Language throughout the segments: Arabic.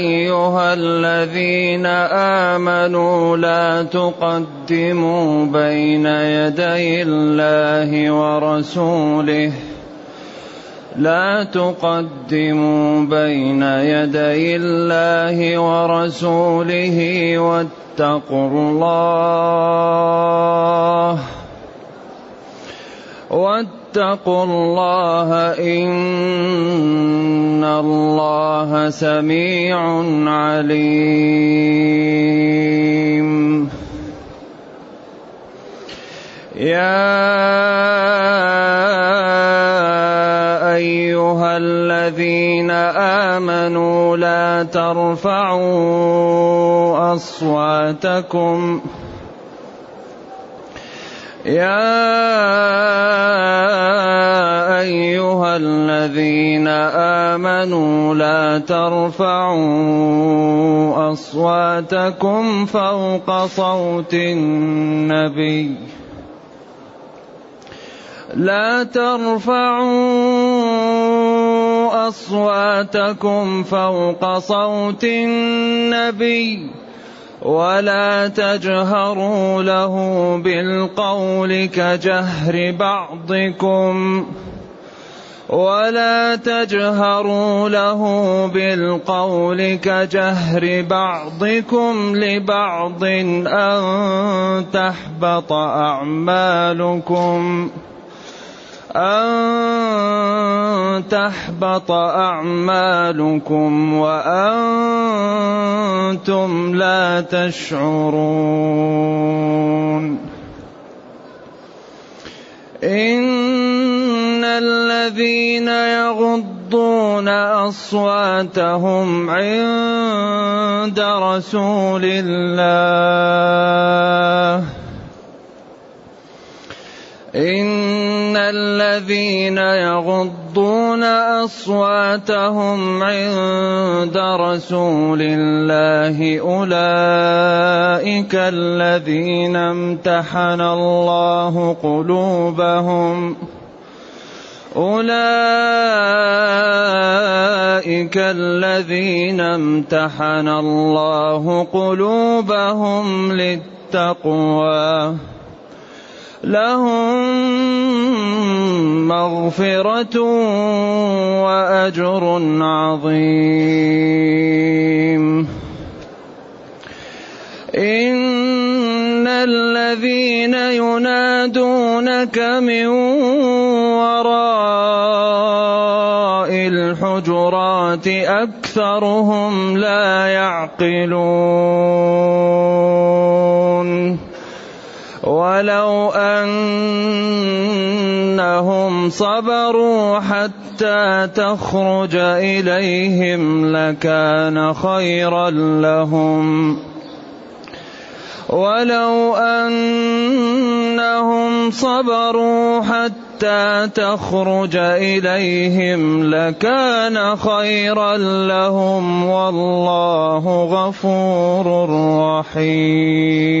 أيها الذين آمنوا لا تقدموا بين يدي الله ورسوله. لا تقدموا بين يدي الله ورسوله واتقوا الله. واتقوا الله إن الله سميع عليم. يا أيها الذين آمنوا لا ترفعوا أصواتكم. يا أيها الذين آمنوا لا ترفعوا أصواتكم فوق صوت النبي. لا ترفعوا أصواتكم فوق صوت النبي. ولا تجهروا له بالقول كجهر بعضكم. ولا تجهروا له بالقول كجهر بعضكم لبعض أن تحبط أعمالكم. أن تحبط أعمالكم وأنتم لا تشعرون. إن الذين يغضون أصواتهم عند رسول الله إن الذين يغضون أصواتهم عند رسول الله أولئك الذين امتحن الله قلوبهم أولئك الذين امتحن الله قلوبهم للتقوى لهم مغفرة وأجر عظيم. إن الذين ينادونك من وراء الحجرات أكثرهم لا يعقلون. ولو أنهم صبروا حتى تخرج إليهم لكان خيرا لهم. ولو أنهم صبروا حتى تخرج إليهم لكان خيرا لهم. والله غفور رحيم.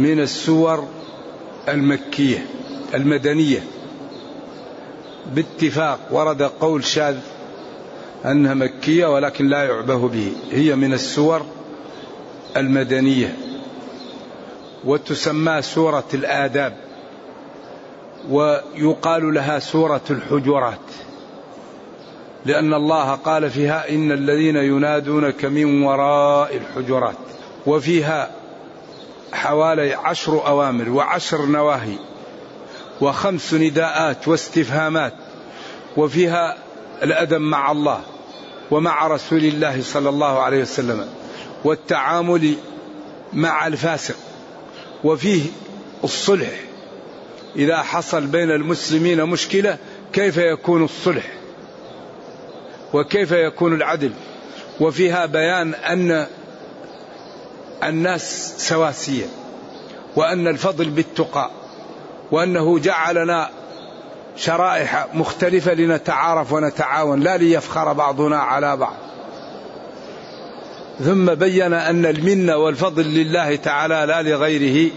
من السور المكية المدنية. باتفاق ورد قول شاذ أنها مكية ولكن لا يعبه به. هي من السور المدنية. وتسمى سورة الآداب. ويقال لها سورة الحجرات. لأن الله قال فيها إن الذين ينادونك من وراء الحجرات. وفيها حوالي عشر أوامر وعشر نواهي وخمس نداءات واستفهامات وفيها الأدب مع الله ومع رسول الله صلى الله عليه وسلم والتعامل مع الفاسق وفيه الصلح. إذا حصل بين المسلمين مشكلة كيف يكون الصلح؟ وكيف يكون العدل؟ وفيها بيان أن الناس سواسية وأن الفضل بالتقى وأنه جعلنا شرائح مختلفة لنتعارف ونتعاون لا ليفخر بعضنا على بعض. ثم بين أن المنة والفضل لله تعالى لا لغيره.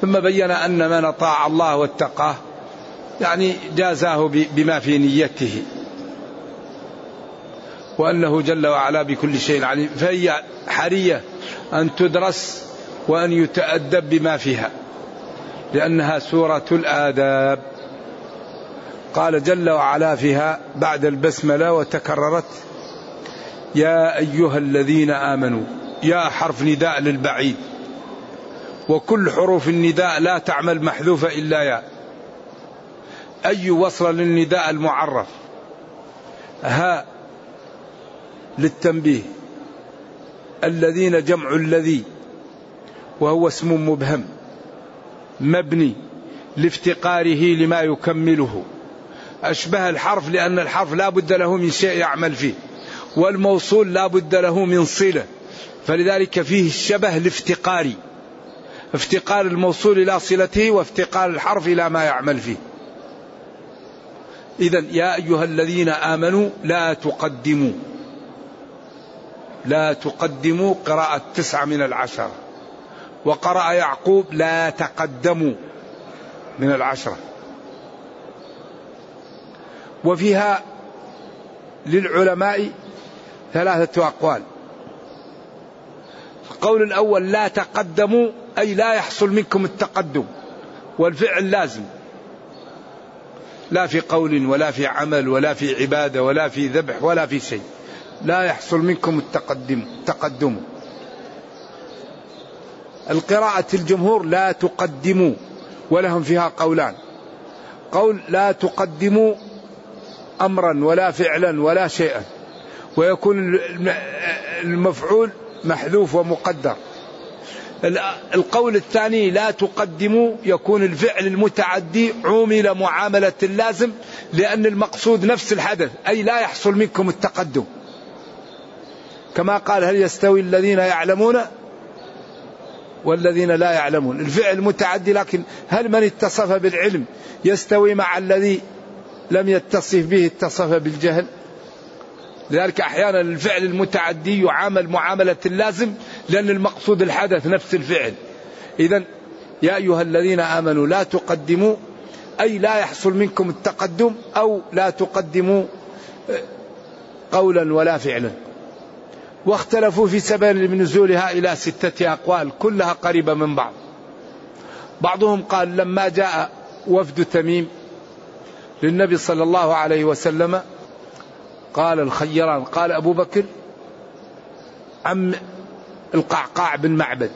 ثم بين أن من أطاع الله واتقاه يعني جازاه بما في نيته. وأنه جل وعلا بكل شيء عليم. فهي حرية أن تدرس وأن يتأدب بما فيها لأنها سورة الآداب. قال جل وعلا فيها بعد البسملة وتكررت يا أيها الذين آمنوا يا حرف نداء للبعيد. وكل حروف النداء لا تعمل محذوفة إلا يا أي وصل للنداء المعرف؟ ها للتنبيه. الذين جمع الذي وهو اسم مبهم مبني لافتقاره لما يكمله. أشبه الحرف لأن الحرف لا بد له من شيء يعمل فيه والموصول لا بد له من صلة. فلذلك فيه الشبه الافتقاري افتقار الموصول إلى صلته وافتقار الحرف إلى ما يعمل فيه. إذا يا أيها الذين آمنوا لا تقدموا. لا تقدموا قراءة تسعة من العشرة. وقرأ يعقوب لا تقدموا من العشرة. وفيها للعلماء ثلاثة أقوال. القول الأول لا تقدموا أي لا يحصل منكم التقدم والفعل لازم. لا في قول ولا في عمل ولا في عبادة ولا في ذبح ولا في شيء. لا يحصل منكم التقدم. تقدم. القراءة الجمهور لا تقدموا ولهم فيها قولان. قول لا تقدموا أمرا ولا فعلا ولا شيئا. ويكون المفعول محذوف ومقدر. القول الثاني لا تقدموا يكون الفعل المتعدي عومل معاملة اللازم لأن المقصود نفس الحدث أي لا يحصل منكم التقدم. كما قال هل يستوي الذين يعلمون والذين لا يعلمون. الفعل متعدي لكن هل من اتصف بالعلم يستوي مع الذي لم يتصف به اتصف بالجهل؟ لذلك أحيانا الفعل المتعدي يعامل معاملة اللازم لأن المقصود الحدث نفس الفعل. اذا يا أيها الذين آمنوا لا تقدموا أي لا يحصل منكم التقدم أو لا تقدموا قولا ولا فعلا. واختلفوا في سبب نزولها إلى ستة أقوال كلها قريبة من بعض. بعضهم قال لما جاء وفد تميم للنبي صلى الله عليه وسلم قال الخيران قال أبو بكر عم القعقاع بن معبد.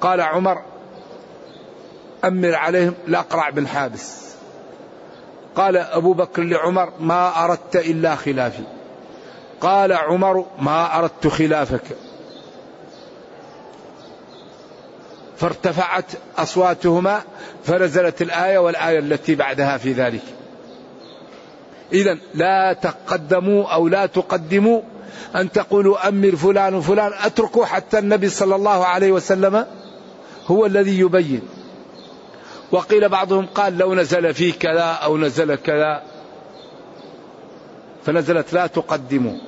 قال عمر أمر عليهم الأقرع بن حابس. قال أبو بكر لعمر ما أردت إلا خلافي. قال عمر ما أردت خلافك. فارتفعت أصواتهما فنزلت الآية والآية التي بعدها في ذلك. إذا لا تقدموا أو لا تقدموا أن تقولوا أمر فلان وفلان أتركوا حتى النبي صلى الله عليه وسلم هو الذي يبين. وقيل بعضهم قال لو نزل في كذا أو نزل كذا فنزلت لا تقدموا.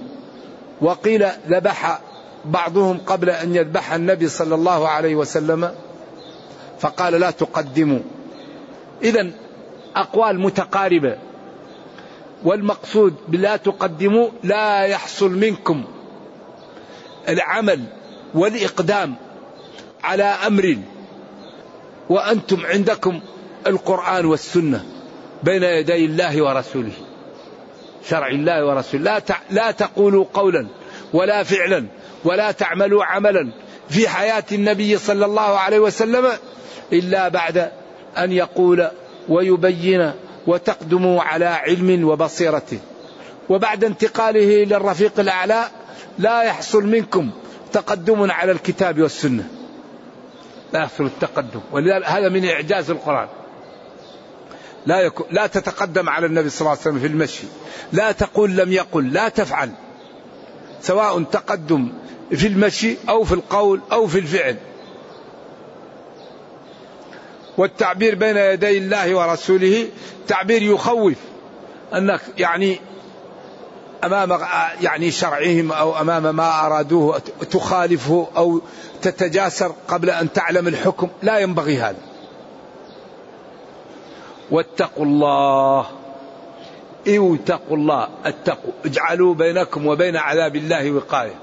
وقيل ذبح بعضهم قبل أن يذبح النبي صلى الله عليه وسلم فقال لا تقدموا. إذا أقوال متقاربة. والمقصود بلا تقدموا لا يحصل منكم العمل والإقدام على أمر وأنتم عندكم القرآن والسنة بين يدي الله ورسوله. شرع الله ورسوله. لا لا تقولوا قولا ولا فعلا ولا تعملوا عملا في حياة النبي صلى الله عليه وسلم إلا بعد أن يقول ويبين وتقدموا على علم وبصيرة وبعد انتقاله للرفيق الأعلى لا يحصل منكم تقدم على الكتاب والسنة. لا يحصل التقدم. ولذلك هذا من إعجاز القرآن. لا يكون لا تتقدم على النبي صلى الله عليه وسلم في المشي. لا تقول لم يقل لا تفعل. سواء تقدم في المشي أو في القول أو في الفعل. والتعبير بين يدي الله ورسوله تعبير يخوف. أنك يعني أمام يعني شرعهم أو أمام ما أرادوه تخالفه أو تتجاسر قبل أن تعلم الحكم. لا ينبغي هذا. واتقوا الله. اتقوا الله. اتقوا. اجعلوا بينكم وبين عذاب الله وقاية.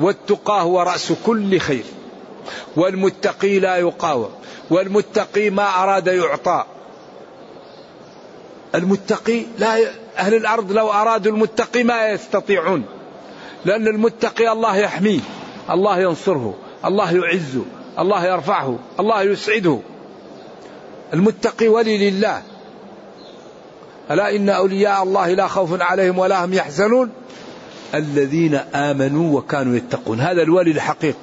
والتقى هو رأس كل خير. والمتقي لا يقاوم. والمتقي ما أراد يعطى. المتقي لا ي... أهل الأرض لو أرادوا المتقي ما يستطيعون. لأن المتقي الله يحميه. الله ينصره. الله يعزه. الله يرفعه. الله يسعده. المتقي ولي لله. ألا إن أولياء الله لا خوف عليهم ولا هم يحزنون؟ الذين آمنوا وكانوا يتقون. هذا الولي الحقيقي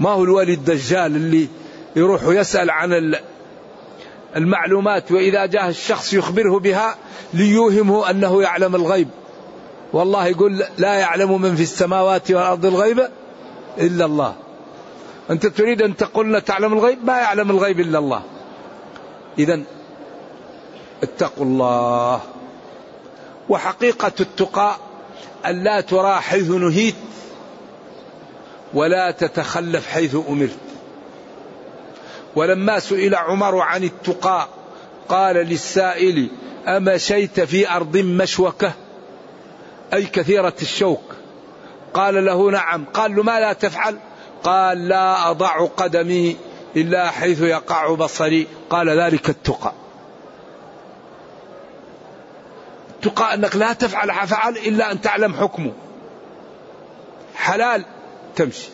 ما هو الولي الدجال اللي يروح يسأل عن المعلومات وإذا جاء الشخص يخبره بها ليوهمه أنه يعلم الغيب. والله يقول لا يعلم من في السماوات والأرض الغيب إلا الله. أنت تريد أن تقول تعلم الغيب؟ ما يعلم الغيب إلا الله. إذا اتقوا الله. وحقيقة التقى أن لا ترى حيث نهيت ولا تتخلف حيث أمرت. ولما سئل عمر عن التقى قال للسائل أمشيت في أرض مشوكة أي كثيرة الشوك؟ قال له نعم. قال له ما لا تفعل؟ قال لا أضع قدمي إلا حيث يقع بصري. قال ذلك التقى. التقى أنك لا تفعل فعل إلا أن تعلم حكمه. حلال تمشي.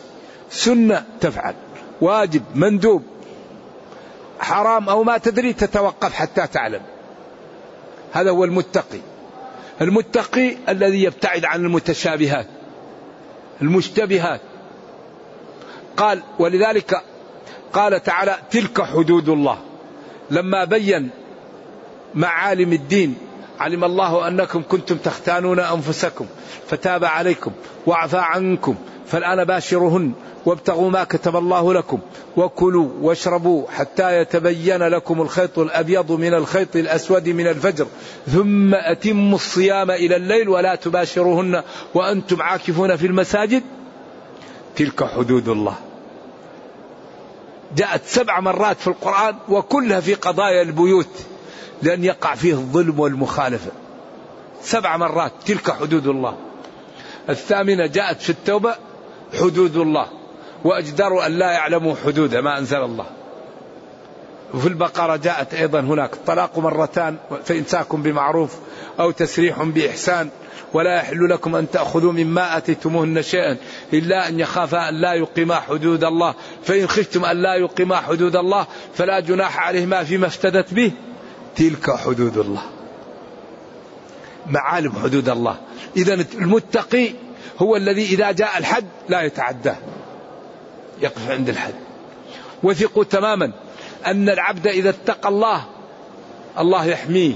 سنة تفعل. واجب مندوب. حرام أو ما تدري تتوقف حتى تعلم. هذا هو المتقي. المتقي الذي يبتعد عن المتشابهات. المشتبهات. قال ولذلك قال تعالى تلك حدود الله. لما بين معالم الدين علم الله أنكم كنتم تختانون أنفسكم فتاب عليكم وعفى عنكم فالآن باشرهن وابتغوا ما كتب الله لكم وكلوا واشربوا حتى يتبين لكم الخيط الأبيض من الخيط الأسود من الفجر ثم أتموا الصيام إلى الليل ولا تباشروهن وأنتم عاكفون في المساجد. تلك حدود الله. جاءت سبع مرات في القرآن وكلها في قضايا البيوت لأن يقع فيه الظلم والمخالفة. سبع مرات تلك حدود الله. الثامنة جاءت في التوبة حدود الله. وأجدروا أن لا يعلموا حدود ما أنزل الله. وفي البقرة جاءت أيضا هناك. الطلاق مرتان فإمساك بمعروف أو تسريح بإحسان. ولا يحل لكم أن تأخذوا مما أتيتموهن شيئا إلا أن يخافا أن لا يقيما حدود الله. فإن خفتم أن لا يقيما حدود الله فلا جناح عليهما فيما افتدت به. تلك حدود الله. معالم حدود الله. إذا المتقي هو الذي إذا جاء الحد لا يتعداه. يقف عند الحد. وثقوا تماما. أن العبد إذا اتقى الله الله يحميه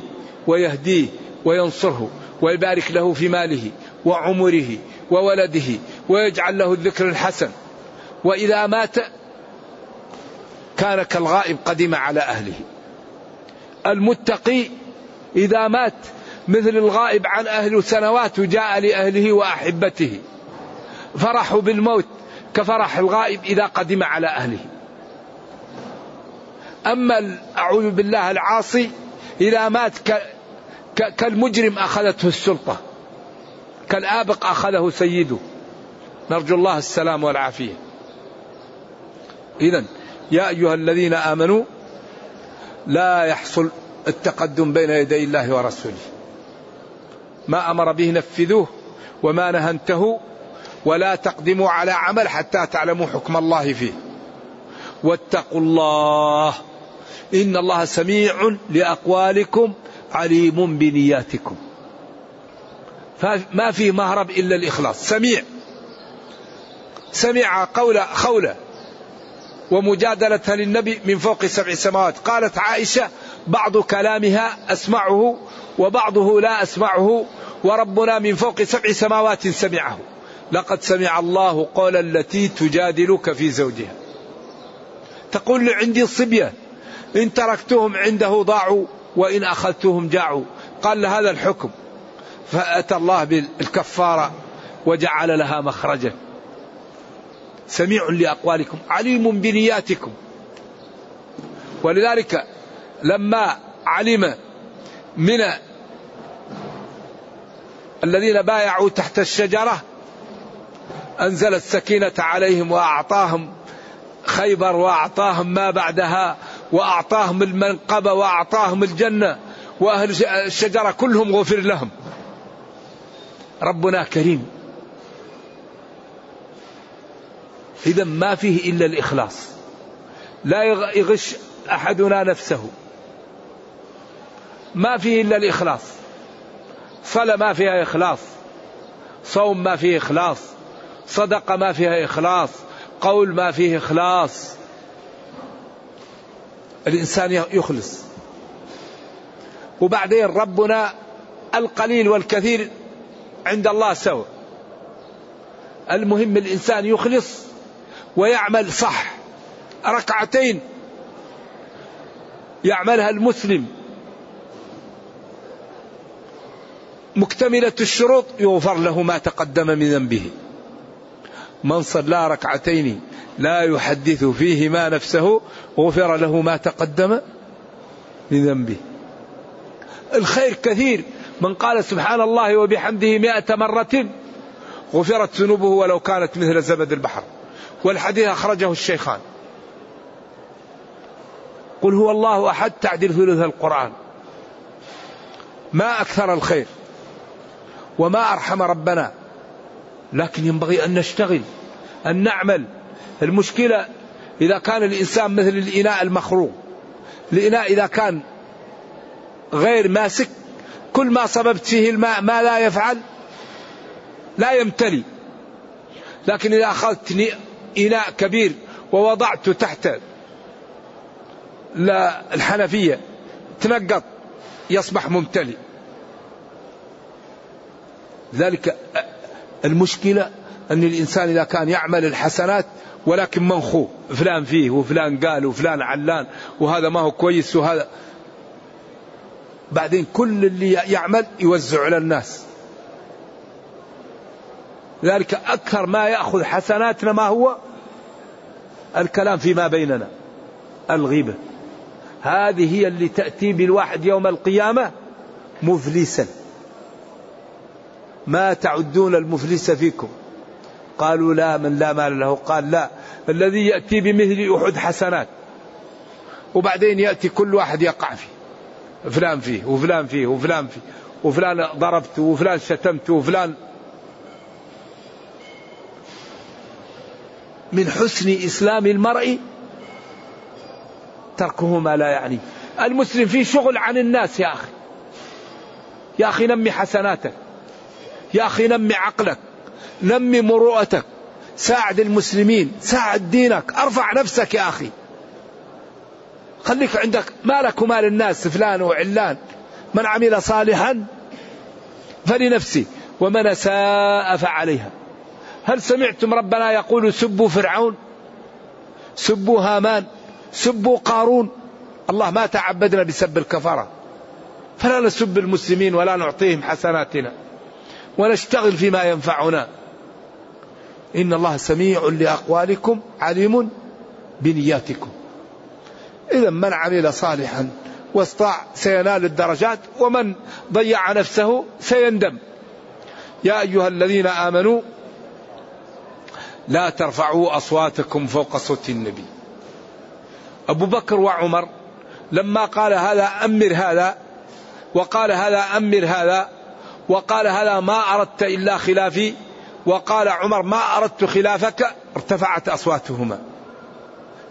ويهديه وينصره ويبارك له في ماله وعمره وولده ويجعل له الذكر الحسن. وإذا مات كان كالغائب قدم على أهله. المتقي إذا مات مثل الغائب عن أهله سنوات وجاء لأهله وأحبته. فرحوا بالموت كفرح الغائب إذا قدم على أهله. أما أعوذ بالله العاصي إذا مات كالمجرم أخذته السلطة كالآبق أخذه سيده. نرجو الله السلام والعافية. إذا يا أيها الذين آمنوا لا يحصل التقدم بين يدي الله ورسوله. ما أمر به نفذوه وما نهنته ولا تقدموا على عمل حتى تعلموا حكم الله فيه. واتقوا الله إن الله سميع لأقوالكم عليم بنياتكم. فما فيه مهرب إلا الإخلاص. سميع. سمع قول خولة. ومجادلتها للنبي من فوق سبع سماوات. قالت عائشة بعض كلامها أسمعه وبعضه لا أسمعه وربنا من فوق سبع سماوات سمعه. لقد سمع الله قول التي تجادلك في زوجها. تقول عندي صبية إن تركتهم عنده ضاعوا وإن أخذتهم جاعوا. قال هذا الحكم. فأتى الله بالكفارة وجعل لها مخرجا. سميع لأقوالكم عليم بنياتكم. ولذلك لما علم من الذين بايعوا تحت الشجرة أنزل السكينة عليهم وأعطاهم خيبر وأعطاهم ما بعدها وأعطاهم المنقبة وأعطاهم الجنة وأهل الشجرة كلهم غفر لهم. ربنا كريم. إذا ما فيه إلا الإخلاص. لا يغش أحدنا نفسه. ما فيه إلا الإخلاص. صلاة ما فيها إخلاص. صوم ما فيه إخلاص. صدقة ما فيها إخلاص. قول ما فيه إخلاص. الإنسان يخلص. وبعدين ربنا القليل والكثير عند الله سواء المهم الإنسان يخلص ويعمل صح. ركعتين يعملها المسلم. مكتملة الشروط يغفر له ما تقدم من ذنبه. من صلى ركعتين لا يحدث فيهما نفسه غفر له ما تقدم من ذنبه الخير كثير. من قال سبحان الله وبحمده مئة مرة غفرت ذنوبه ولو كانت مثل زبد البحر. والحديث أخرجه الشيخان. قل هو الله أحد تعدل ثلث القرآن. ما أكثر الخير. وما أرحم ربنا. لكن ينبغي أن نشتغل أن نعمل. المشكلة إذا كان الإنسان مثل الإناء المخروق الإناء إذا كان غير ماسك كل ما صببت فيه الماء ما لا يفعل لا يمتلي. لكن إذا أخذت إناء كبير ووضعته تحت الحنفية تنقط يصبح ممتلئ. ذلك المشكلة أن الإنسان إذا كان يعمل الحسنات ولكن منخو فلان فيه وفلان قال وفلان علان وهذا ما هو كويس وهذا. بعدين كل اللي يعمل يوزع على الناس. ذلك أكثر ما يأخذ حسناتنا ما هو؟ الكلام فيما بيننا الغيبة. هذه هي اللي تأتي بالواحد يوم القيامة مفلسا. ما تعدون المفلس فيكم؟ قالوا لا من لا مال له. قال لا الذي يأتي بمثل أحد حسنات. وبعدين يأتي كل واحد يقع فيه. فلان فيه وفلان فيه وفلان فيه. وفلان ضربته وفلان شتمته وفلان. من حسن إسلام المرء تركه ما لا يعني. المسلم في شغل عن الناس يا أخي. يا أخي نمي حسناتك. يا أخي نمي عقلك نمي مروءتك ساعد المسلمين ساعد دينك أرفع نفسك يا أخي. خليك عندك مالك ومال الناس فلان وعلان من عمل صالحا فلنفسه ومن ساء فعليها. هل سمعتم ربنا يقول سبوا فرعون سبوا هامان سبوا قارون؟ الله ما تعبدنا بسب الكفرة فلا نسب المسلمين ولا نعطيهم حسناتنا. ونشتغل فيما ينفعنا. إن الله سميع لأقوالكم عليم بنياتكم. إذا من عمل صالحا واستطاع سينال الدرجات ومن ضيع نفسه سيندم. يا أيها الذين آمنوا لا ترفعوا أصواتكم فوق صوت النبي. أبو بكر وعمر لما قال هذا أمر هذا وقال هذا أمر هذا وقال هذا ما أردت إلا خلافي وقال عمر ما أردت خلافك ارتفعت أصواتهما.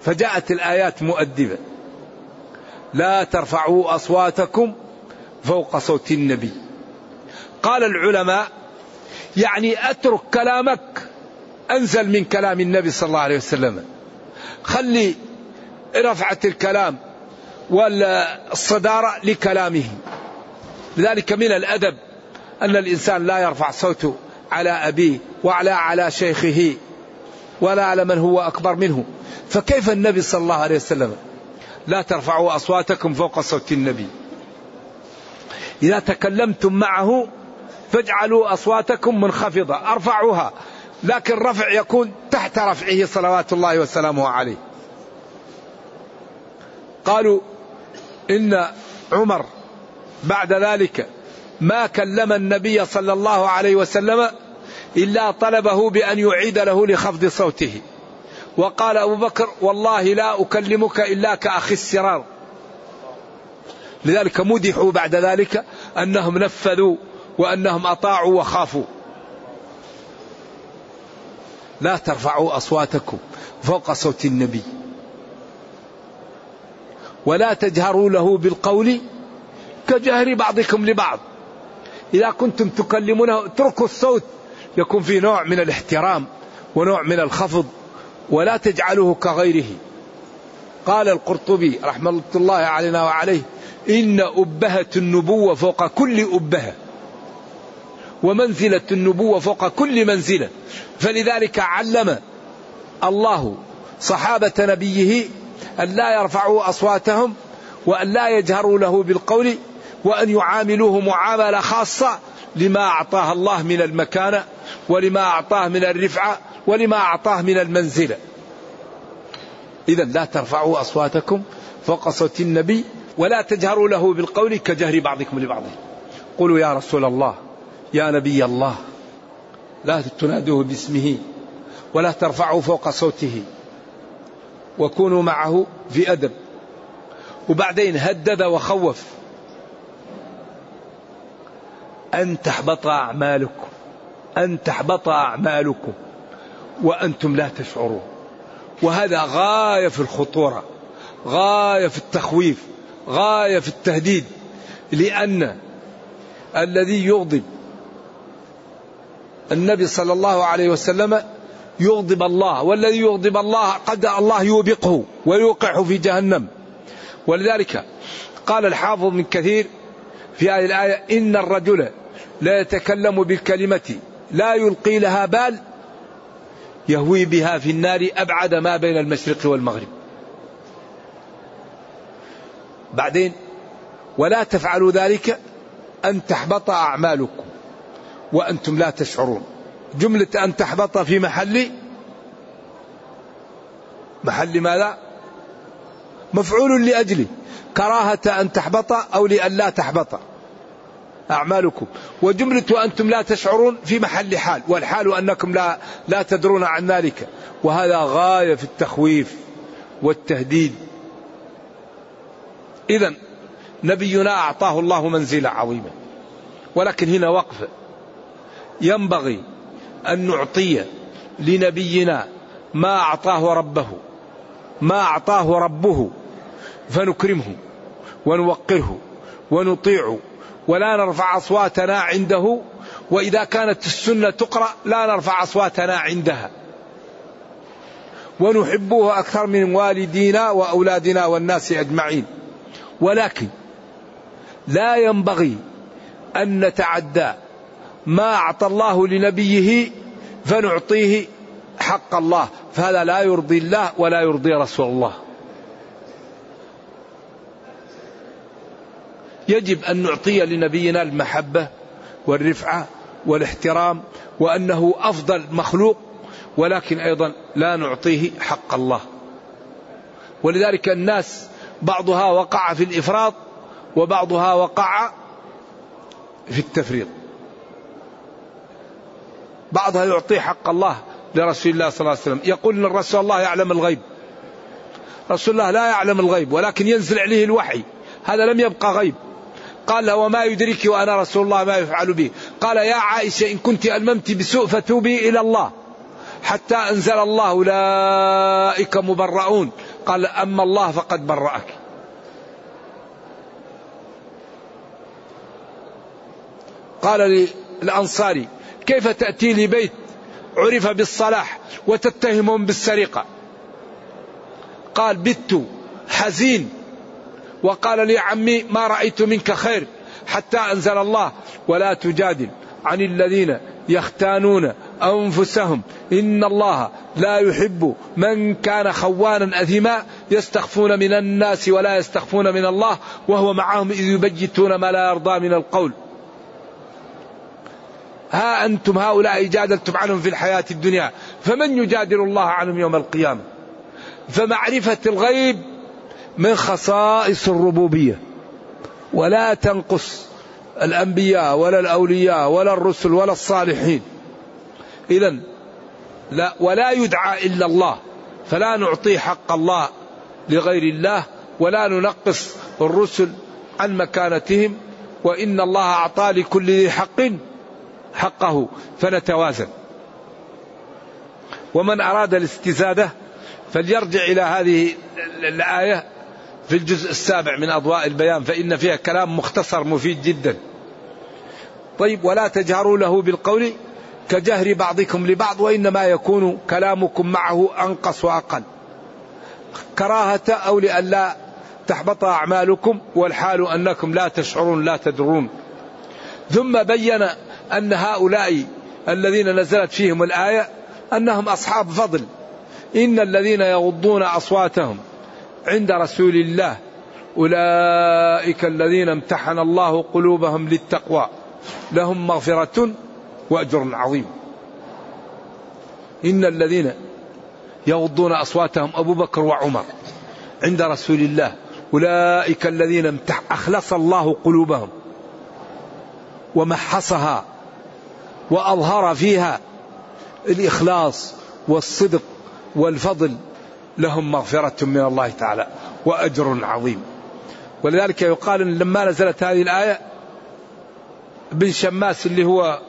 فجاءت الآيات مؤدبة. لا ترفعوا أصواتكم فوق صوت النبي. قال العلماء يعني أترك كلامك أنزل من كلام النبي صلى الله عليه وسلم. خلي رفعة الكلام والصدارة لكلامه. لذلك من الأدب أن الإنسان لا يرفع صوته على أبيه وعلى على شيخه ولا على من هو أكبر منه. فكيف النبي صلى الله عليه وسلم؟ لا ترفعوا أصواتكم فوق صوت النبي. إذا تكلمتم معه فاجعلوا أصواتكم منخفضة أرفعوها. لكن رفع يكون تحت رفعه صلوات الله وسلامه عليه. قالوا إن عمر بعد ذلك ما كلم النبي صلى الله عليه وسلم إلا طلبه بأن يعيد له لخفض صوته. وقال أبو بكر والله لا أكلمك إلا كأخي السرار. لذلك مدحوا بعد ذلك أنهم نفذوا وأنهم أطاعوا وخافوا. لا ترفعوا أصواتكم فوق صوت النبي. ولا تجهروا له بالقول كجهر بعضكم لبعض. إذا كنتم تكلمونه اتركوا الصوت. يكون في نوع من الاحترام ونوع من الخفض ولا تجعله كغيره. قال القرطبي رحمة الله علينا وعليه إن أبهة النبوة فوق كل أبهة ومنزلة النبوة فوق كل منزلة. فلذلك علم الله صحابة نبيه أن لا يرفعوا أصواتهم وأن لا يجهروا له بالقول وأن يعاملوه معاملة خاصة لما أعطاه الله من المكانة ولما أعطاه من الرفعة ولما أعطاه من المنزلة. إذا لا ترفعوا أصواتكم فوق صوت النبي ولا تجهروا له بالقول كجهر بعضكم لبعض. قولوا يا رسول الله يا نبي الله لا تنادوه باسمه ولا ترفعوا فوق صوته وكونوا معه في أدب. وبعدين هدد وخوف. أن تحبط أعمالكم. أن تحبط أعمالكم. وأنتم لا تشعرون. وهذا غاية في الخطورة. غاية في التخويف. غاية في التهديد. لأن الذي يغضب النبي صلى الله عليه وسلم يغضب الله. والذي يغضب الله قد الله يوبقه ويوقعه في جهنم. ولذلك قال الحافظ من كثير في هذه الآية إن الرجل لا يتكلم بالكلمة لا يلقي لها بال يهوي بها في النار أبعد ما بين المشرق والمغرب. بعدين ولا تفعلوا ذلك أن تحبط أعمالكم وأنتم لا تشعرون. جملة أن تحبط في محل محل ماذا؟ مفعول لأجله. كراهة أن تحبط أو لأن لا تحبط. أعمالكم. وجملة وأنتم لا تشعرون في محل حال والحال أنكم لا, لا تدرون عن ذلك. وهذا غاية في التخويف والتهديد. إذا نبينا أعطاه الله منزلة عظيمة ولكن هنا وقفة ينبغي أن نعطي لنبينا ما أعطاه ربه ما أعطاه ربه فنكرمه ونوقره ونطيعه. ولا نرفع أصواتنا عنده. وإذا كانت السنة تقرأ لا نرفع أصواتنا عندها. ونحبه أكثر من والدينا وأولادنا والناس أجمعين. ولكن لا ينبغي أن نتعدى ما أعطى الله لنبيه فنعطيه حق الله. فهذا لا يرضي الله ولا يرضي رسول الله. يجب أن نعطي لنبينا المحبة والرفعة والاحترام وأنه أفضل مخلوق ولكن أيضا لا نعطيه حق الله. ولذلك الناس بعضها وقع في الإفراط وبعضها وقع في التفريط. بعضها يعطي حق الله لرسول الله صلى الله عليه وسلم. يقول إن الرسول الله يعلم الغيب. رسول الله لا يعلم الغيب ولكن ينزل عليه الوحي. هذا لم يبقى غيب. قال وما يدرك وأنا رسول الله ما يفعل به قال يا عائشة إن كنت ألممت بسوء فتوبي إلى الله حتى أنزل الله أولئك مبرؤون. قال أما الله فقد برأك. قال للأنصاري كيف تأتي لبيت عرف بالصلاح وتتهمهم بالسرقة؟ قال بت حزين وقال لي عمي ما رأيت منك خير حتى أنزل الله. ولا تجادل عن الذين يختانون أنفسهم. إن الله لا يحب من كان خوانا أثما يستخفون من الناس ولا يستخفون من الله وهو معهم إذ يبجتون ما لا يرضى من القول. ها أنتم هؤلاء جادلتم عنهم في الحياة الدنيا. فمن يجادل الله عنهم يوم القيامة؟ فمعرفة الغيب من خصائص الربوبية. ولا تنقص الأنبياء ولا الأولياء ولا الرسل ولا الصالحين. إذا لا ولا يدعى إلا الله. فلا نعطي حق الله لغير الله ولا ننقص الرسل عن مكانتهم. وإن الله أعطى لكل ذي حق حقه فنتوازن. ومن أراد الاستزادة فليرجع إلى هذه الآية. في الجزء السابع من أضواء البيان فإن فيها كلام مختصر مفيد جدا. طيب ولا تجهروا له بالقول كجهر بعضكم لبعض وإنما يكون كلامكم معه أنقص وأقل. كراهة أو لئلا تحبط أعمالكم والحال أنكم لا تشعرون لا تدرون. ثم بين أن هؤلاء الذين نزلت فيهم الآية أنهم أصحاب فضل. إن الذين يغضون أصواتهم عند رسول الله. أولئك الذين امتحن الله قلوبهم للتقوى. لهم مغفرة وأجر عظيم. إن الذين يغضون أصواتهم أبو بكر وعمر عند رسول الله. أولئك الذين أخلص الله قلوبهم. ومحصها وأظهر فيها الإخلاص والصدق والفضل لهم مغفرة من الله تعالى وأجر عظيم. ولذلك يقال لما نزلت هذه الآية بن شماس اللي هو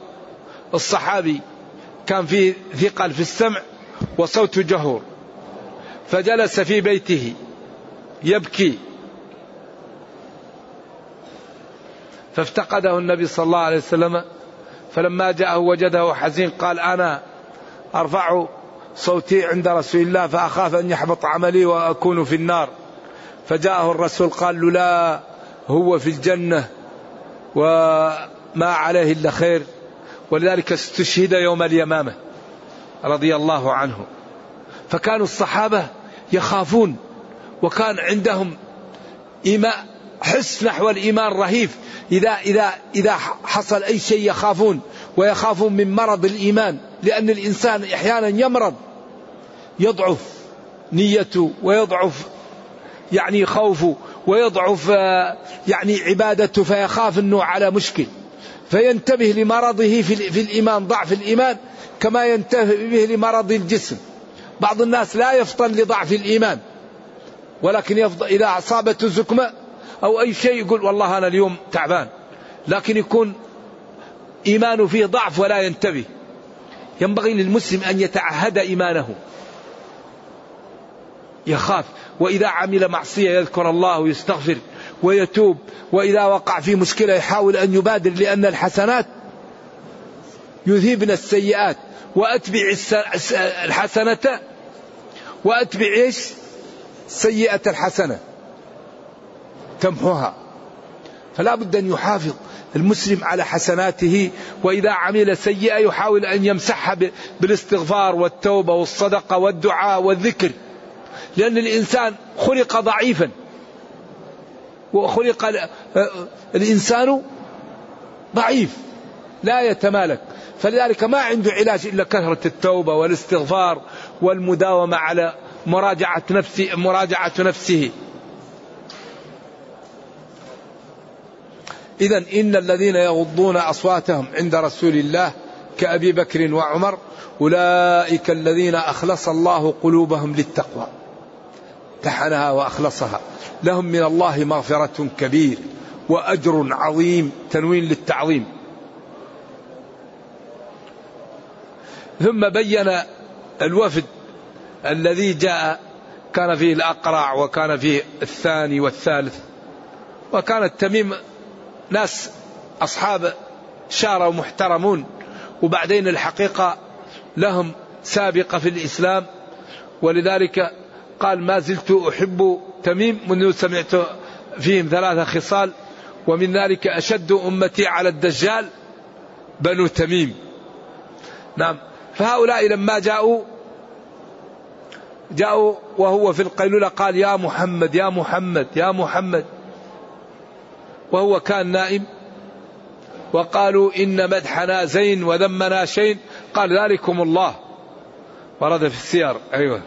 الصحابي كان فيه ثقل في السمع وصوت جهور فجلس في بيته يبكي. فافتقده النبي صلى الله عليه وسلم فلما جاءه وجده حزين قال أنا أرفع صوتي عند رسول الله فأخاف أن يحبط عملي وأكون في النار. فجاءه الرسول قال له لا هو في الجنة وما عليه إلا خير. ولذلك استشهد يوم اليمامة رضي الله عنه. فكانوا الصحابة يخافون وكان عندهم إيمان حس نحو الإيمان رهيف. إذا إذا إذا حصل أي شيء يخافون ويخافون من مرض الإيمان. لأن الإنسان أحيانا يمرض يضعف نيته ويضعف يعني خوفه ويضعف آه، يعني عبادته فيخاف أنه على مشكل. فينتبه لمرضه في الإيمان ضعف الإيمان كما ينتبه لمرض الجسم. بعض الناس لا يفطن لضعف الإيمان ولكن يفضل إذا أصابته زكمة أو أي شيء يقول والله أنا اليوم تعبان. لكن يكون إيمانه فيه ضعف ولا ينتبه. ينبغي للمسلم أن يتعهد إيمانه. يخاف. وإذا عمل معصية يذكر الله ويستغفر ويتوب. وإذا وقع في مشكلة يحاول أن يبادر لأن الحسنات يذهبن السيئات. وأتبع الحسنة. وأتبع إيش؟ سيئة الحسنة. تمحوها. فلا بد أن يحافظ. المسلم على حسناته وإذا عمل سيئة يحاول أن يمسحها بالاستغفار والتوبة والصدقة والدعاء والذكر. لأن الإنسان خلق ضعيفا. وخلق الإنسان ضعيف. لا يتمالك. فلذلك ما عنده علاج إلا كثرة التوبة والاستغفار والمداومة على مراجعة نفسه مراجعة نفسه. إذا إن الذين يغضون أصواتهم عند رسول الله كأبي بكر وعمر أولئك الذين أخلص الله قلوبهم للتقوى. امتحنها وأخلصها. لهم من الله مغفرة كبير وأجر عظيم تنوين للتعظيم. ثم بين الوفد الذي جاء كان فيه الأقرع وكان فيه الثاني والثالث وكان التميم ناس أصحاب شارة ومحترمون وبعدين الحقيقة لهم سابقة في الإسلام. ولذلك قال ما زلت أحب تميم منذ سمعت فيهم ثلاثة خصال ومن ذلك أشد أمتي على الدجال بنو تميم. نعم. فهؤلاء لما جاءوا جاءوا وهو في القيلولة قال يا محمد يا محمد يا محمد. وهو كان نائم وقالوا إن مدحنا زين وذمنا شين قال ذلكم الله. ورد في السير أيوه.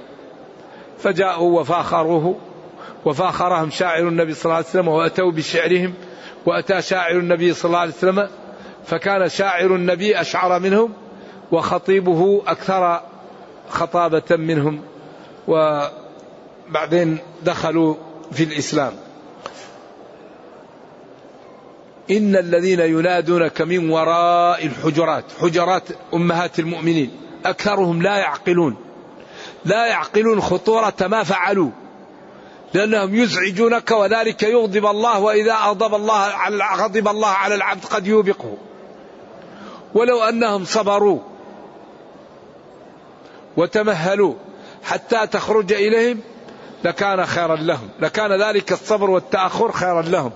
فجاءوا وفاخروه وفاخرهم شاعر النبي صلى الله عليه وسلم وأتوا بشعرهم وأتى شاعر النبي صلى الله عليه وسلم فكان شاعر النبي أشعر منهم وخطيبه أكثر خطابة منهم وبعدين دخلوا في الإسلام. إن الذين ينادونك من وراء الحجرات حجرات أمهات المؤمنين أكثرهم لا يعقلون. لا يعقلون خطورة ما فعلوا. لأنهم يزعجونك وذلك يغضب الله وإذا أغضب الله غضب الله على العبد قد يوبقه. ولو أنهم صبروا وتمهلوا حتى تخرج إليهم لكان خيرا لهم. لكان ذلك الصبر والتأخر خيرا لهم.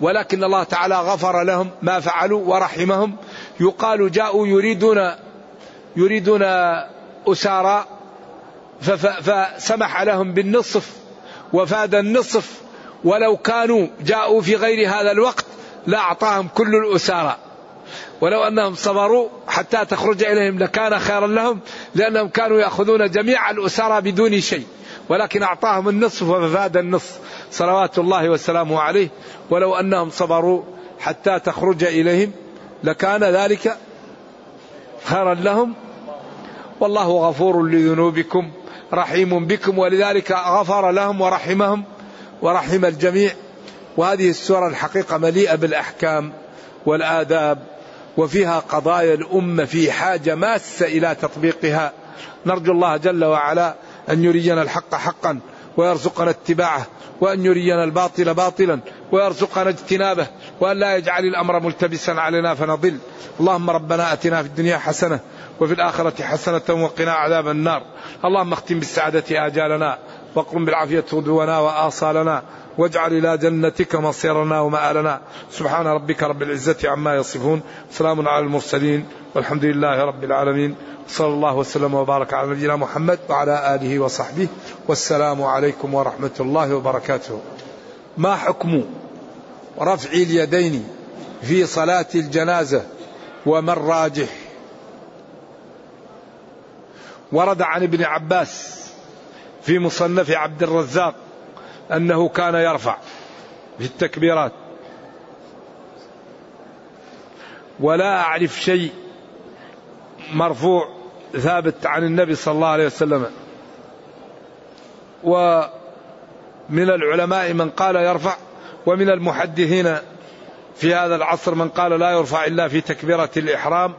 ولكن الله تعالى غفر لهم ما فعلوا ورحمهم. يقال جاءوا يريدون يريدون أسارى فسمح لهم بالنصف وفاد النصف. ولو كانوا جاءوا في غير هذا الوقت لأعطاهم كل الأسارى. ولو أنهم صبروا حتى تخرج إليهم لكان خيرا لهم لأنهم كانوا يأخذون جميع الأسارى بدون شيء. ولكن أعطاهم النصف وفاد النصف. صلوات الله وسلامه عليه. ولو أنهم صبروا حتى تخرج إليهم لكان ذلك خيرا لهم. والله غفور لذنوبكم رحيم بكم ولذلك غفر لهم ورحمهم ورحم الجميع. وهذه السورة الحقيقة مليئة بالأحكام والآداب وفيها قضايا الأمة في حاجة ماسة إلى تطبيقها. نرجو الله جل وعلا أن يرينا الحق حقا ويرزقنا اتباعه وأن يرينا الباطل باطلا ويرزقنا اجتنابه وأن لا يجعل الأمر ملتبسا علينا فنضل. اللهم ربنا أتنا في الدنيا حسنة وفي الآخرة حسنة وقنا عذاب النار. اللهم اختم بالسعادة آجالنا واقرم بالعافية غدونا وآصالنا. واجعل إلى جنتك مصيرنا ومآلنا. سبحان ربك رب العزة عما يصفون. سلام على المرسلين. والحمد لله رب العالمين. صلى الله وسلم وبارك على نبينا محمد وعلى آله وصحبه. والسلام عليكم ورحمة الله وبركاته. ما حكم رفع اليدين في صلاة الجنازة وما الراجح؟ ورد عن ابن عباس في مصنف عبد الرزاق أنه كان يرفع في التكبيرات. ولا أعرف شيء مرفوع ثابت عن النبي صلى الله عليه وسلم. ومن العلماء من قال يرفع ومن المحدثين في هذا العصر من قال لا يرفع إلا في تكبيرة الإحرام.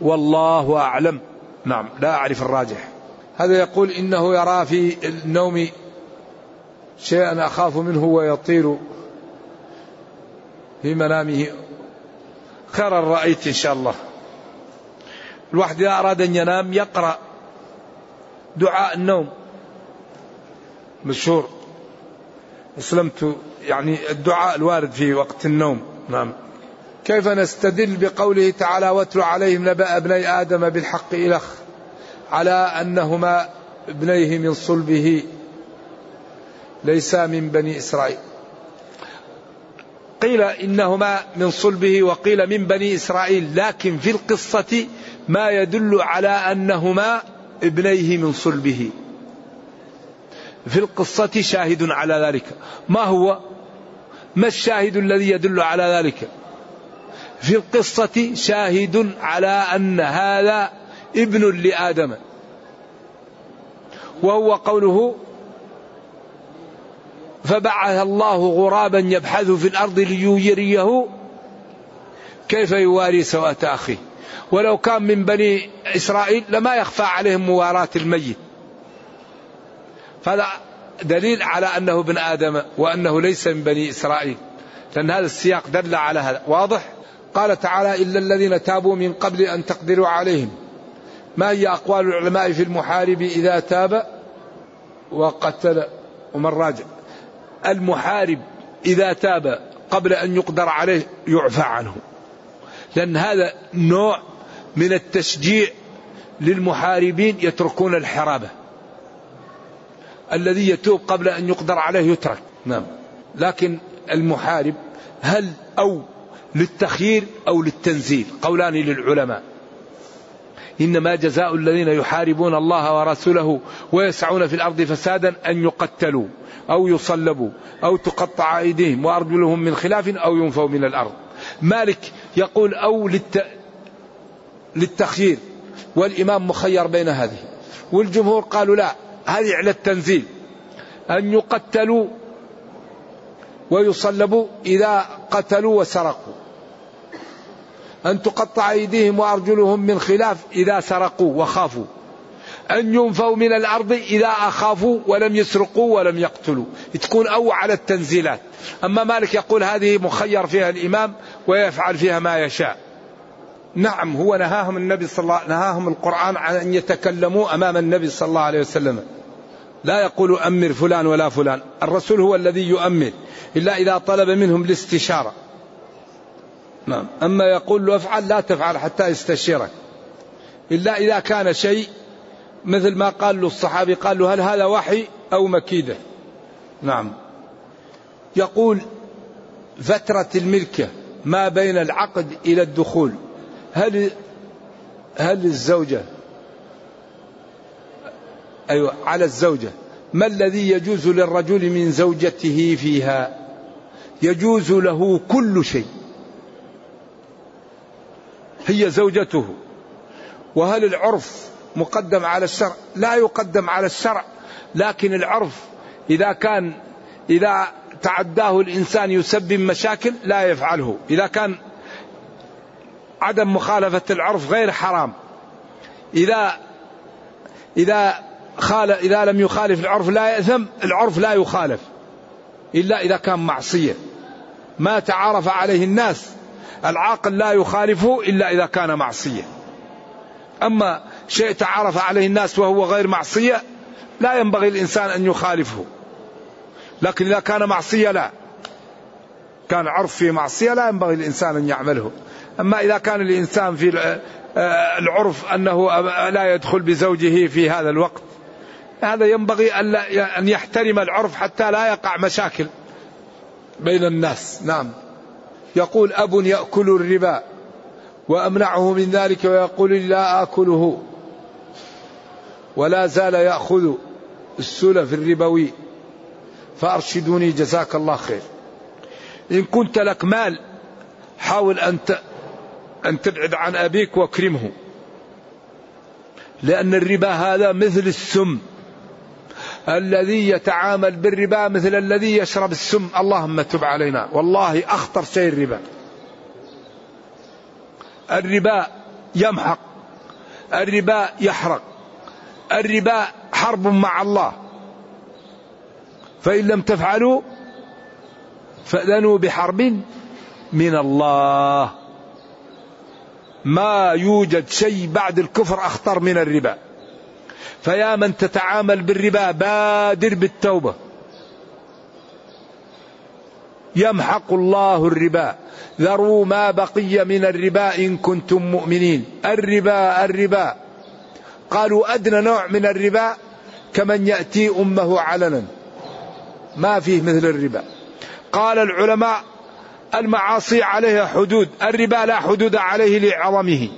والله أعلم. نعم لا أعرف الراجح. هذا يقول إنه يرى في النوم شيئا أخاف منه ويطير في منامه. خيرا رأيت إن شاء الله. الواحد إذا أراد أن ينام يقرأ دعاء النوم. مشهور. أسلمت يعني الدعاء الوارد في وقت النوم. نعم. كيف نستدل بقوله تعالى واتل عليهم نبأ ابني آدم بالحق إلخ على أنهما ابنيه من صلبه. ليسا من بني إسرائيل. قيل إنهما من صلبه وقيل من بني إسرائيل لكن في القصة ما يدل على أنهما ابنيه من صلبه. في القصة شاهد على ذلك. ما هو؟ ما الشاهد الذي يدل على ذلك؟ في القصة شاهد على أن هذا ابن لآدم. وهو قوله فبعث الله غرابا يبحث في الأرض ليريه كيف يواري سوءة أخيه. ولو كان من بني إسرائيل لما يخفى عليهم مواراة الميت. فهذا دليل على أنه ابن آدم وأنه ليس من بني إسرائيل. لأن هذا السياق دل على هذا. واضح؟ قال تعالى إلا الذين تابوا من قبل أن تقدروا عليهم. ما هي أقوال العلماء في المحارب إذا تاب وقتل ومن راجع؟ المحارب إذا تاب قبل أن يقدر عليه يعفى عنه. لأن هذا نوع من التشجيع للمحاربين يتركون الحرابة. الذي يتوب قبل أن يقدر عليه يترك. نعم. لكن المحارب هل أو للتخيير أو للتنزيل؟ قولان للعلماء. إنما جزاء الذين يحاربون الله ورسوله ويسعون في الأرض فسادا أن يقتلوا أو يصلبوا أو تقطع أيديهم وأرجلهم من خلاف أو ينفوا من الأرض. مالك يقول أو للت... للتخيير والإمام مخير بين هذه. والجمهور قالوا لا هذه على التنزيل. أن يقتلوا ويصلبوا إذا قتلوا وسرقوا. أن تقطع أيديهم وأرجلهم من خلاف إذا سرقوا وخافوا. أن ينفوا من الأرض إذا أخافوا ولم يسرقوا ولم يقتلوا. تكون أو على التنزيلات. أما مالك يقول هذه مخير فيها الإمام ويفعل فيها ما يشاء. نعم هو نهاهم النبي صلى الله نهاهم القرآن عن أن يتكلموا أمام النبي صلى الله عليه وسلم. لا يقول أمر فلان ولا فلان. الرسول هو الذي يؤمر. إلا إذا طلب منهم الاستشارة. نعم. أما يقول له افعل لا تفعل حتى يستشيرك. إلا إذا كان شيء مثل ما قال له الصحابي قال له هل هذا وحي أو مكيدة؟ نعم. يقول فترة الملكة ما بين العقد إلى الدخول. هل هل الزوجة؟ أيوة على الزوجة. ما الذي يجوز للرجل من زوجته فيها؟ يجوز له كل شيء. هي زوجته. وهل العرف مقدم على الشرع؟ لا يقدم على الشرع لكن العرف إذا كان إذا تعداه الإنسان يسبب مشاكل لا يفعله. إذا كان عدم مخالفة العرف غير حرام. إذا إذا خال إذا لم يخالف العرف لا يأثم العرف لا يخالف. إلا إذا كان معصية. ما تعارف عليه الناس. العاقل لا يخالفه إلا إذا كان معصية. أما شيء تعارف عليه الناس وهو غير معصية لا ينبغي الإنسان أن يخالفه. لكن إذا كان معصية لا. كان عرف في معصية لا ينبغي الإنسان أن يعمله. أما إذا كان الإنسان في آه، العرف أنه لا يدخل بزوجه في هذا الوقت هذا ينبغي أن يحترم العرف حتى لا يقع مشاكل بين الناس. نعم. يقول أب يأكل الربا وأمنعه من ذلك ويقول لا آكله ولا زال يأخذ السلف الربوي. فأرشدوني جزاك الله خير. إن كنت لك مال حاول أن أن تبعد عن أبيك وأكرمه. لأن الربا هذا مثل السم. الذي يتعامل بالربا مثل الذي يشرب السم. اللهم تب علينا. والله أخطر شيء الربا. الربا يمحق. الربا يحرق. الربا حرب مع الله. فإن لم تفعلوا فأذنوا بحرب من الله. ما يوجد شيء بعد الكفر أخطر من الربا. فيا من تتعامل بالربا بادر بالتوبة. يمحق الله الربا. ذروا ما بقي من الربا إن كنتم مؤمنين. الربا الربا. قالوا أدنى نوع من الربا كمن يأتي أمه علنا. ما فيه مثل الربا. قال العلماء المعاصي عليها حدود. الربا لا حدود عليه لعظمه.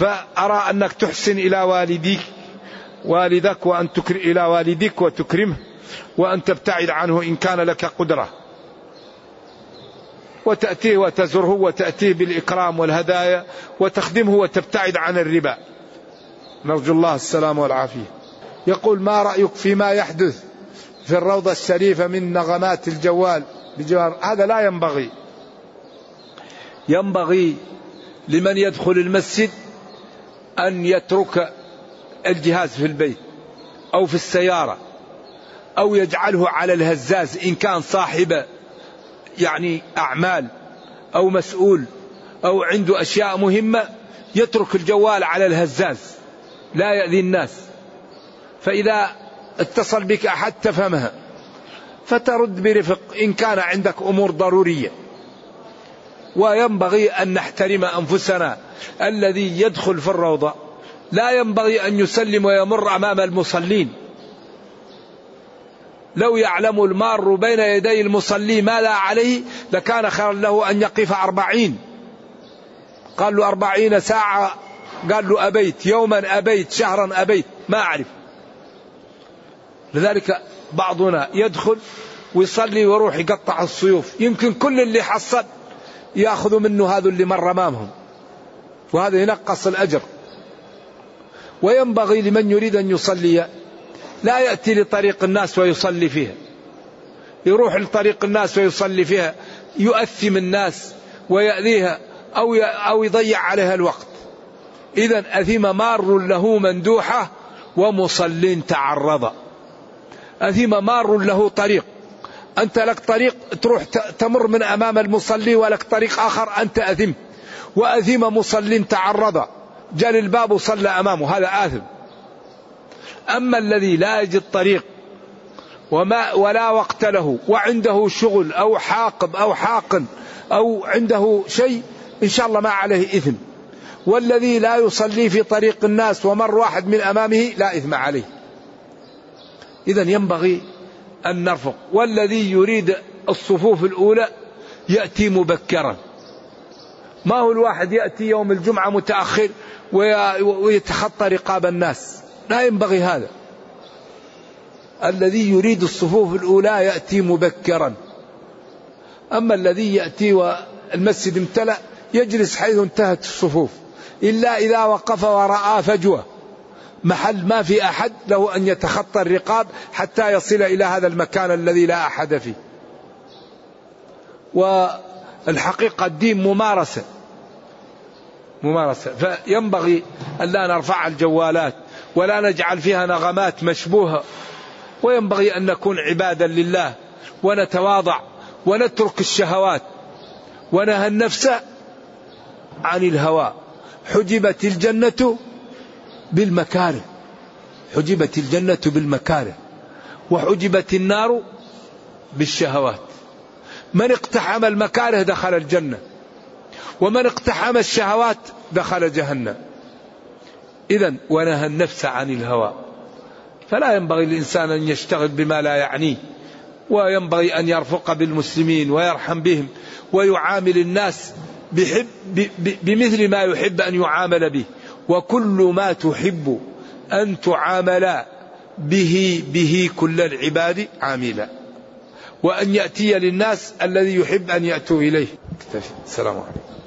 فأرى أنك تحسن إلى والديك والدك وأن تكر إلى والدك وتكرمه وأن تبتعد عنه إن كان لك قدرة. وتأتيه وتزره وتأتيه بالإكرام والهدايا وتخدمه وتبتعد عن الربا. نرجو الله السلام والعافية. يقول ما رأيك فيما يحدث في الروضة الشريفة من نغمات الجوال؟ بجوار هذا لا ينبغي. ينبغي لمن يدخل المسجد أن يترك الجهاز في البيت أو في السيارة أو يجعله على الهزاز إن كان صاحب يعني أعمال أو مسؤول أو عنده أشياء مهمة يترك الجوال على الهزاز لا يأذي الناس. فإذا اتصل بك أحد تفهمها. فترد برفق إن كان عندك أمور ضرورية. وينبغي أن نحترم أنفسنا الذي يدخل في الروضة. لا ينبغي أن يسلم ويمر أمام المصلين. لو يعلم المار بين يدي المصلي ما لا عليه لكان خيرا له أن يقف أربعين. قال له أربعين ساعة. قال له أبيت. يوما أبيت. شهرا أبيت. ما أعرف. لذلك بعضنا يدخل ويصلي ويروح يقطع الصيوف يمكن كل اللي حصل ياخذوا منه هذا اللي مر امامهم. وهذا ينقص الأجر. وينبغي لمن يريد أن يصلي لا يأتي لطريق الناس ويصلي فيها. يروح لطريق الناس ويصلي فيها. يؤثم الناس ويأذيها أو أو يضيع عليها الوقت. إذا أثم مار له مندوحة ومصل تعرض. أثم مار له طريق. أنت لك طريق تروح تمر من أمام المصلي ولك طريق آخر أنت أثم وأثم مصل تعرض. جل الباب وصلى أمامه هذا آثم. أما الذي لا يجد طريق وما ولا وقت له وعنده شغل أو حاقب أو حاقن أو عنده شيء إن شاء الله ما عليه إثم. والذي لا يصلي في طريق الناس ومر واحد من أمامه لا إثم عليه. إذا ينبغي أن نرفق. والذي يريد الصفوف الأولى يأتي مبكرا. ما هو الواحد يأتي يوم الجمعة متأخر ويتخطى رقاب الناس؟ لا ينبغي هذا. الذي يريد الصفوف الأولى يأتي مبكرا. أما الذي يأتي والمسجد امتلأ يجلس حيث انتهت الصفوف. إلا إذا وقف ورأى فجوة. محل ما في أحد له أن يتخطى الرقاب حتى يصل إلى هذا المكان الذي لا أحد فيه. والحقيقة الدين ممارسة. ممارسة. فينبغي أن لا نرفع الجوالات ولا نجعل فيها نغمات مشبوهة. وينبغي أن نكون عبادا لله ونتواضع ونترك الشهوات ونهى النفس عن الهوى. حجبت الجنة بالمكاره. حجبت الجنة بالمكاره. وحجبت النار بالشهوات. من اقتحم المكاره دخل الجنة. ومن اقتحم الشهوات دخل جهنم. إذا ونهى النفس عن الهوى. فلا ينبغي الإنسان أن يشتغل بما لا يعنيه. وينبغي أن يرفق بالمسلمين ويرحم بهم. ويعامل الناس بحب بمثل ما يحب أن يعامل به. وكل ما تحب أن تعامل به به كل العباد عاملا. وأن يأتي للناس الذي يحب أن يأتوا إليه. السلام عليكم.